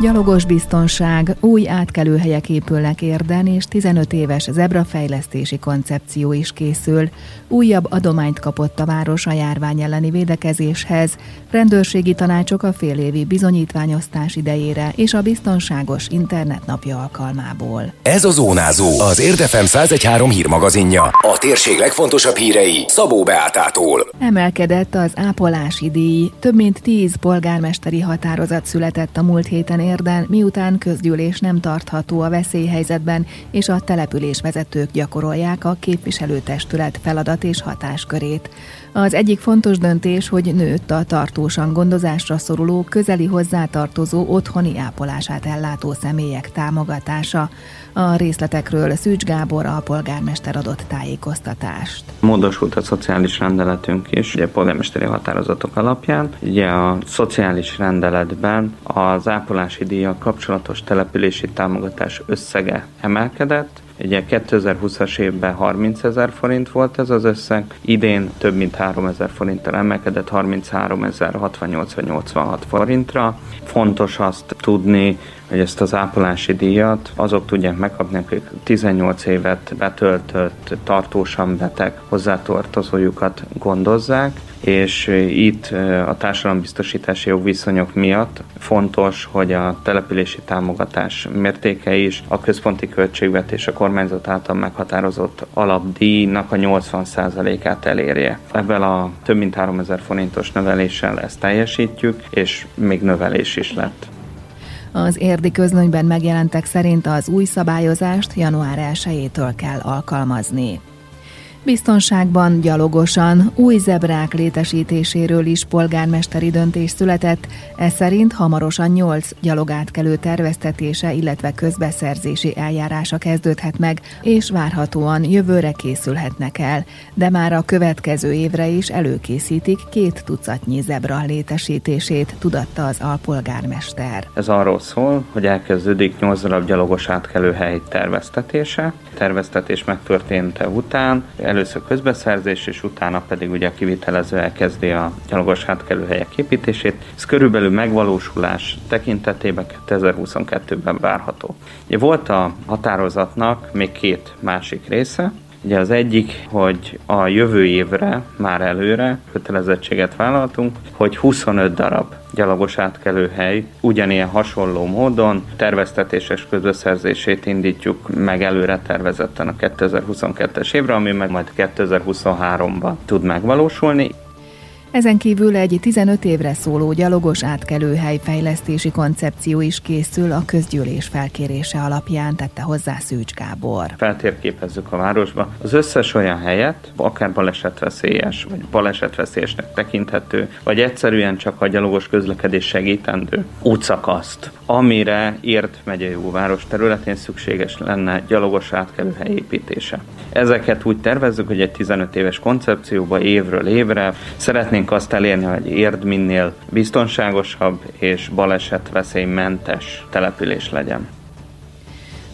Gyalogos biztonság, új átkelőhelyek épülnek Érden, és 15 éves zebrafejlesztési koncepció is készül. Újabb adományt kapott a város a járvány elleni védekezéshez, rendőrségi tanácsok a félévi bizonyítványosztás idejére és a biztonságos internet napja alkalmából. Ez a Zónázó, az Érdefem 1013 hírmagazinja. A térség legfontosabb hírei Szabó Beátától. Emelkedett az ápolási díj. Több mint 10 polgármesteri határozat született a múlt héten Miután közgyűlés nem tartható a veszélyhelyzetben, és a település vezetők gyakorolják a képviselőtestület feladat és hatáskörét. Az egyik fontos döntés, hogy nőtt a tartósan gondozásra szoruló, közeli hozzátartozó otthoni ápolását ellátó személyek támogatása. A részletekről Szűcs Gábor a polgármester adott tájékoztatást. Módosult a szociális rendeletünk is, ugye polgármesteri határozatok alapján. Ugye a szociális rendeletben az ápolási díjak kapcsolatos települési támogatás összege emelkedett, Ugye 2020-as évben 30 ezer forint volt ez az összeg, idén több mint 3 ezer forinttal emelkedett 33 ezer 68 vagy 86 forintra. Fontos azt tudni, hogy ezt az ápolási díjat azok tudják megkapni, akik 18 évet betöltött, tartósan beteg hozzátartozójukat gondozzák, és itt a társadalombiztosítási jogviszonyok miatt fontos, hogy a települési támogatás mértéke is a központi költségvetés a kormányzat által meghatározott alapdíjnak a 80%-át elérje. Ebben a több mint 3000 forintos növeléssel ezt teljesítjük, és még növelés is lett. Az érdi közlönyben megjelentek szerint az új szabályozást január 1-től kell alkalmazni. Biztonságban, gyalogosan, új zebrák létesítéséről is polgármesteri döntés született, ez szerint hamarosan 8 gyalogátkelő terveztetése, illetve közbeszerzési eljárása kezdődhet meg, és várhatóan jövőre készülhetnek el, de már a következő évre is előkészítik két tucatnyi zebra létesítését, tudatta az alpolgármester. Ez arról szól, hogy elkezdődik 8 darab gyalogos átkelőhely terveztetése. Terveztetés megtörténte után először közbeszerzés, és utána pedig ugye a kivitelező elkezdi a gyalogos átkelőhelyek építését. Ez körülbelül megvalósulás tekintetében 2022-ben várható. Ugye volt a határozatnak még két másik része, Ugye az egyik, hogy a jövő évre már előre kötelezettséget vállaltunk, hogy 25 darab gyalogos átkelőhely ugyanilyen hasonló módon terveztetéses közbeszerzését indítjuk meg előre tervezetten a 2022-es évre, ami meg majd 2023-ban tud megvalósulni. Ezen kívül egy 15 évre szóló gyalogos átkelőhely fejlesztési koncepció is készül a közgyűlés felkérése alapján, tette hozzá Szűcs Gábor. Feltérképezzük a városba az összes olyan helyet, akár balesetveszélyes, vagy balesetveszélyesnek tekinthető, vagy egyszerűen csak a gyalogos közlekedés segítendő útszakaszt, amire ért megyei város területén szükséges lenne gyalogos átkelőhely építése. Ezeket úgy tervezzük, hogy egy 15 éves koncepcióba évről évre szeretnénk Szeretnénk azt elérni, hogy Érd minél biztonságosabb és balesetveszélymentes település legyen.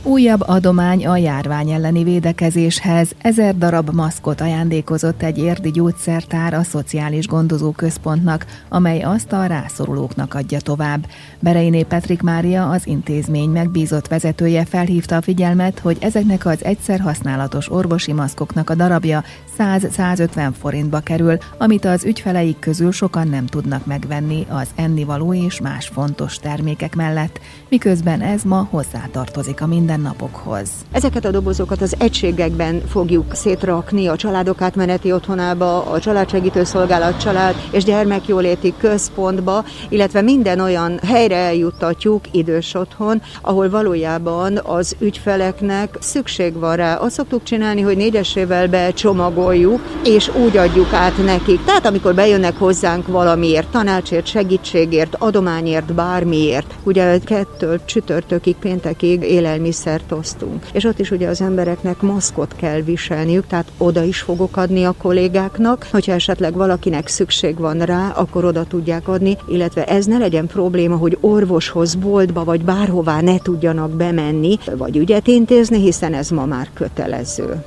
Újabb adomány a járvány elleni védekezéshez. Ezer darab maszkot ajándékozott egy érdi gyógyszertár a Szociális Gondozó Központnak, amely azt a rászorulóknak adja tovább. Bereiné Petrik Mária, az intézmény megbízott vezetője felhívta a figyelmet, hogy ezeknek az egyszer használatos orvosi maszkoknak a darabja 100-150 forintba kerül, amit az ügyfeleik közül sokan nem tudnak megvenni az ennivaló és más fontos termékek mellett, miközben ez ma hozzátartozik a mindennapokhoz. Ezeket a dobozokat az egységekben fogjuk szétrakni a családok átmeneti otthonába, a családsegítő szolgálat család és gyermekjóléti központba, illetve minden olyan helyre eljuttatjuk idős otthon, ahol valójában az ügyfeleknek szükség van rá. Azt szoktuk csinálni, hogy négyesével becsomagol pakoljuk, és úgy adjuk át nekik. Tehát amikor bejönnek hozzánk valamiért, tanácsért, segítségért, adományért, bármiért, ugye kettől csütörtökig, péntekig élelmiszert osztunk. És ott is ugye az embereknek maszkot kell viselniük, tehát oda is fogok adni a kollégáknak, hogyha esetleg valakinek szükség van rá, akkor oda tudják adni, illetve ez ne legyen probléma, hogy orvoshoz, boltba vagy bárhová ne tudjanak bemenni, vagy ügyet intézni, hiszen ez ma már kötelező.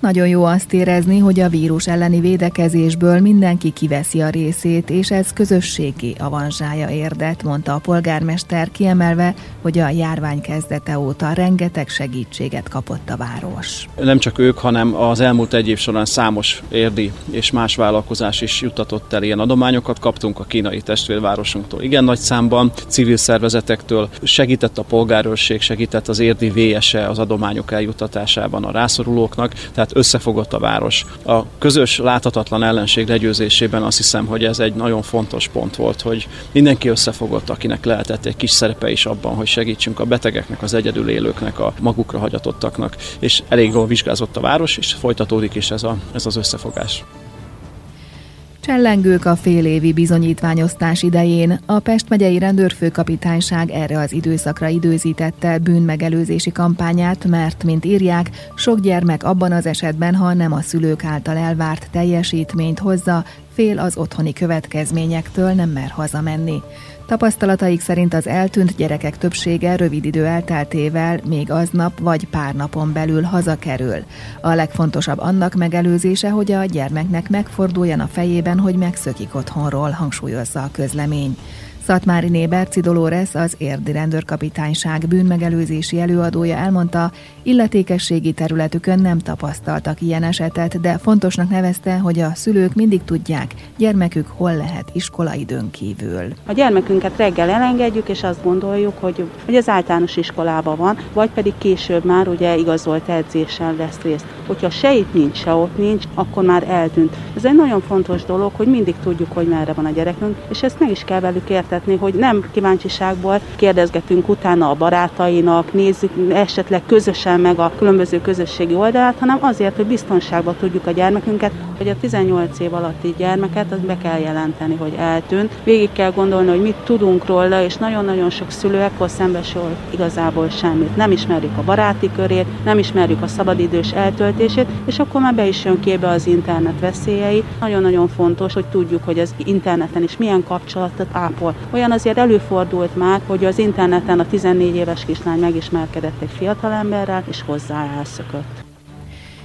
Nagyon jó azt érezni, hogy a vírus elleni védekezésből mindenki kiveszi a részét, és ez közösségi avanzsája érdet, mondta a polgármester, kiemelve, hogy a járvány kezdete óta rengeteg segítséget kapott a város. Nem csak ők, hanem az elmúlt egy év során számos érdi és más vállalkozás is juttatott el ilyen adományokat. Kaptunk a kínai testvérvárosunktól igen nagy számban, civil szervezetektől, segített a polgárőrség, segített az érdi VSE az adományok eljutatásában a rászorulóknak, tehát tehát összefogott a város. A közös láthatatlan ellenség legyőzésében azt hiszem, hogy ez egy nagyon fontos pont volt, hogy mindenki összefogott, akinek lehetett egy kis szerepe is abban, hogy segítsünk a betegeknek, az egyedül élőknek, a magukra hagyatottaknak, és elég jól vizsgázott a város, és folytatódik is ez, a, ez az összefogás. Csellengők a félévi bizonyítványosztás idején a Pest megyei rendőrfőkapitányság erre az időszakra időzítette bűnmegelőzési kampányát, mert, mint írják, sok gyermek abban az esetben, ha nem a szülők által elvárt teljesítményt hozza, fél az otthoni következményektől, nem mer hazamenni. Tapasztalataik szerint az eltűnt gyerekek többsége rövid idő elteltével még aznap vagy pár napon belül hazakerül. A legfontosabb annak megelőzése, hogy a gyermeknek megforduljon a fejében, hogy megszökik otthonról, hangsúlyozza a közlemény. Szatmári Berci Dolores, az érdi rendőrkapitányság bűnmegelőzési előadója elmondta, illetékességi területükön nem tapasztaltak ilyen esetet, de fontosnak nevezte, hogy a szülők mindig tudják, gyermekük hol lehet iskolaidőn kívül. A gyermekünket reggel elengedjük, és azt gondoljuk, hogy, hogy az általános iskolában van, vagy pedig később már ugye igazolt edzésen lesz részt. Hogyha se itt nincs, se ott nincs, akkor már eltűnt. Ez egy nagyon fontos dolog, hogy mindig tudjuk, hogy merre van a gyerekünk, és ezt meg is kell velük értetni értetni, hogy nem kíváncsiságból kérdezgetünk utána a barátainak, nézzük esetleg közösen meg a különböző közösségi oldalát, hanem azért, hogy biztonságban tudjuk a gyermekünket, hogy a 18 év alatti gyermeket az be kell jelenteni, hogy eltűnt. Végig kell gondolni, hogy mit tudunk róla, és nagyon-nagyon sok szülő ekkor szembesül igazából semmit. Nem ismerjük a baráti körét, nem ismerjük a szabadidős eltöltését, és akkor már be is jön képbe az internet veszélyei. Nagyon-nagyon fontos, hogy tudjuk, hogy az interneten is milyen kapcsolatot ápol olyan azért előfordult már, hogy az interneten a 14 éves kislány megismerkedett egy fiatalemberrel, és hozzá elszökött.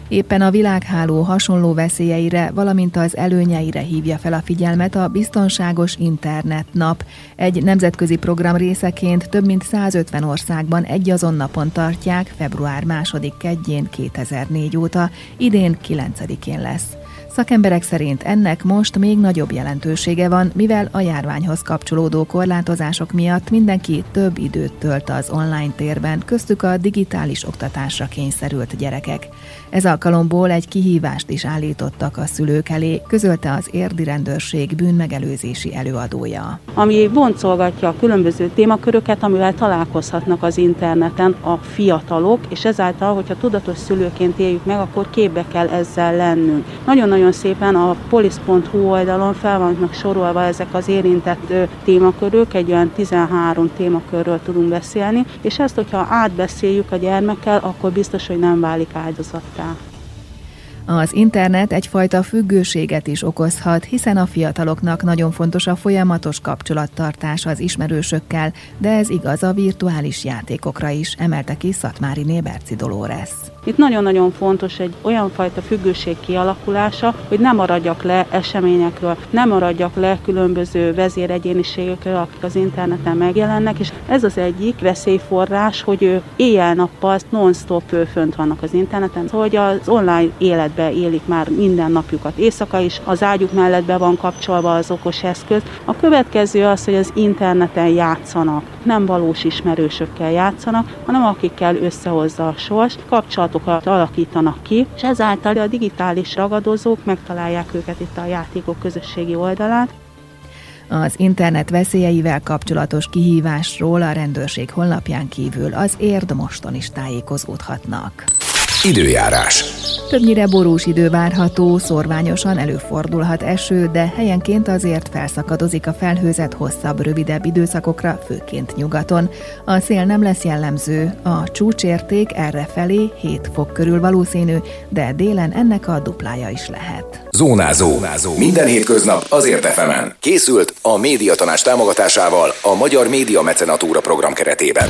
Éppen a világháló hasonló veszélyeire, valamint az előnyeire hívja fel a figyelmet a Biztonságos Internet Nap. Egy nemzetközi program részeként több mint 150 országban egy azon napon tartják, február 2. kedjén 2004 óta, idén 9-én lesz. Szakemberek szerint ennek most még nagyobb jelentősége van, mivel a járványhoz kapcsolódó korlátozások miatt mindenki több időt tölt az online térben, köztük a digitális oktatásra kényszerült gyerekek. Ez alkalomból egy kihívást is állítottak a szülők elé, közölte az érdi rendőrség bűnmegelőzési előadója. Ami boncolgatja a különböző témaköröket, amivel találkozhatnak az interneten a fiatalok, és ezáltal, hogyha tudatos szülőként éljük meg, akkor képbe kell ezzel lennünk. Nagyon-nagyon szépen a polisz.hu oldalon fel vannak sorolva ezek az érintett témakörök, egy olyan 13 témakörről tudunk beszélni, és ezt, hogyha átbeszéljük a gyermekkel, akkor biztos, hogy nem válik áldozattá. Az internet egyfajta függőséget is okozhat, hiszen a fiataloknak nagyon fontos a folyamatos kapcsolattartás az ismerősökkel, de ez igaz a virtuális játékokra is, emelte ki Szatmári Néberci Dolores. Itt nagyon-nagyon fontos egy olyan fajta függőség kialakulása, hogy nem maradjak le eseményekről, nem maradjak le különböző vezéregyéniségekről, akik az interneten megjelennek, és ez az egyik veszélyforrás, hogy ő éjjel-nappal non-stop fönt vannak az interneten, hogy az online életbe élik már minden napjukat. Éjszaka is az ágyuk mellett be van kapcsolva az okos eszköz. A következő az, hogy az interneten játszanak, nem valós ismerősökkel játszanak, hanem akikkel összehozza a sors, kapcsolat kapcsolatokat alakítanak ki, és ezáltal a digitális ragadozók megtalálják őket itt a játékok közösségi oldalán. Az internet veszélyeivel kapcsolatos kihívásról a rendőrség honlapján kívül az érd moston is tájékozódhatnak. Időjárás. Többnyire borús idő várható, szorványosan előfordulhat eső, de helyenként azért felszakadozik a felhőzet hosszabb, rövidebb időszakokra, főként nyugaton. A szél nem lesz jellemző, a csúcsérték erre felé 7 fok körül valószínű, de délen ennek a duplája is lehet. Zónázó. Zónázó. Minden hétköznap azért efemen. Készült a médiatanás támogatásával a Magyar Média Mecenatúra program keretében.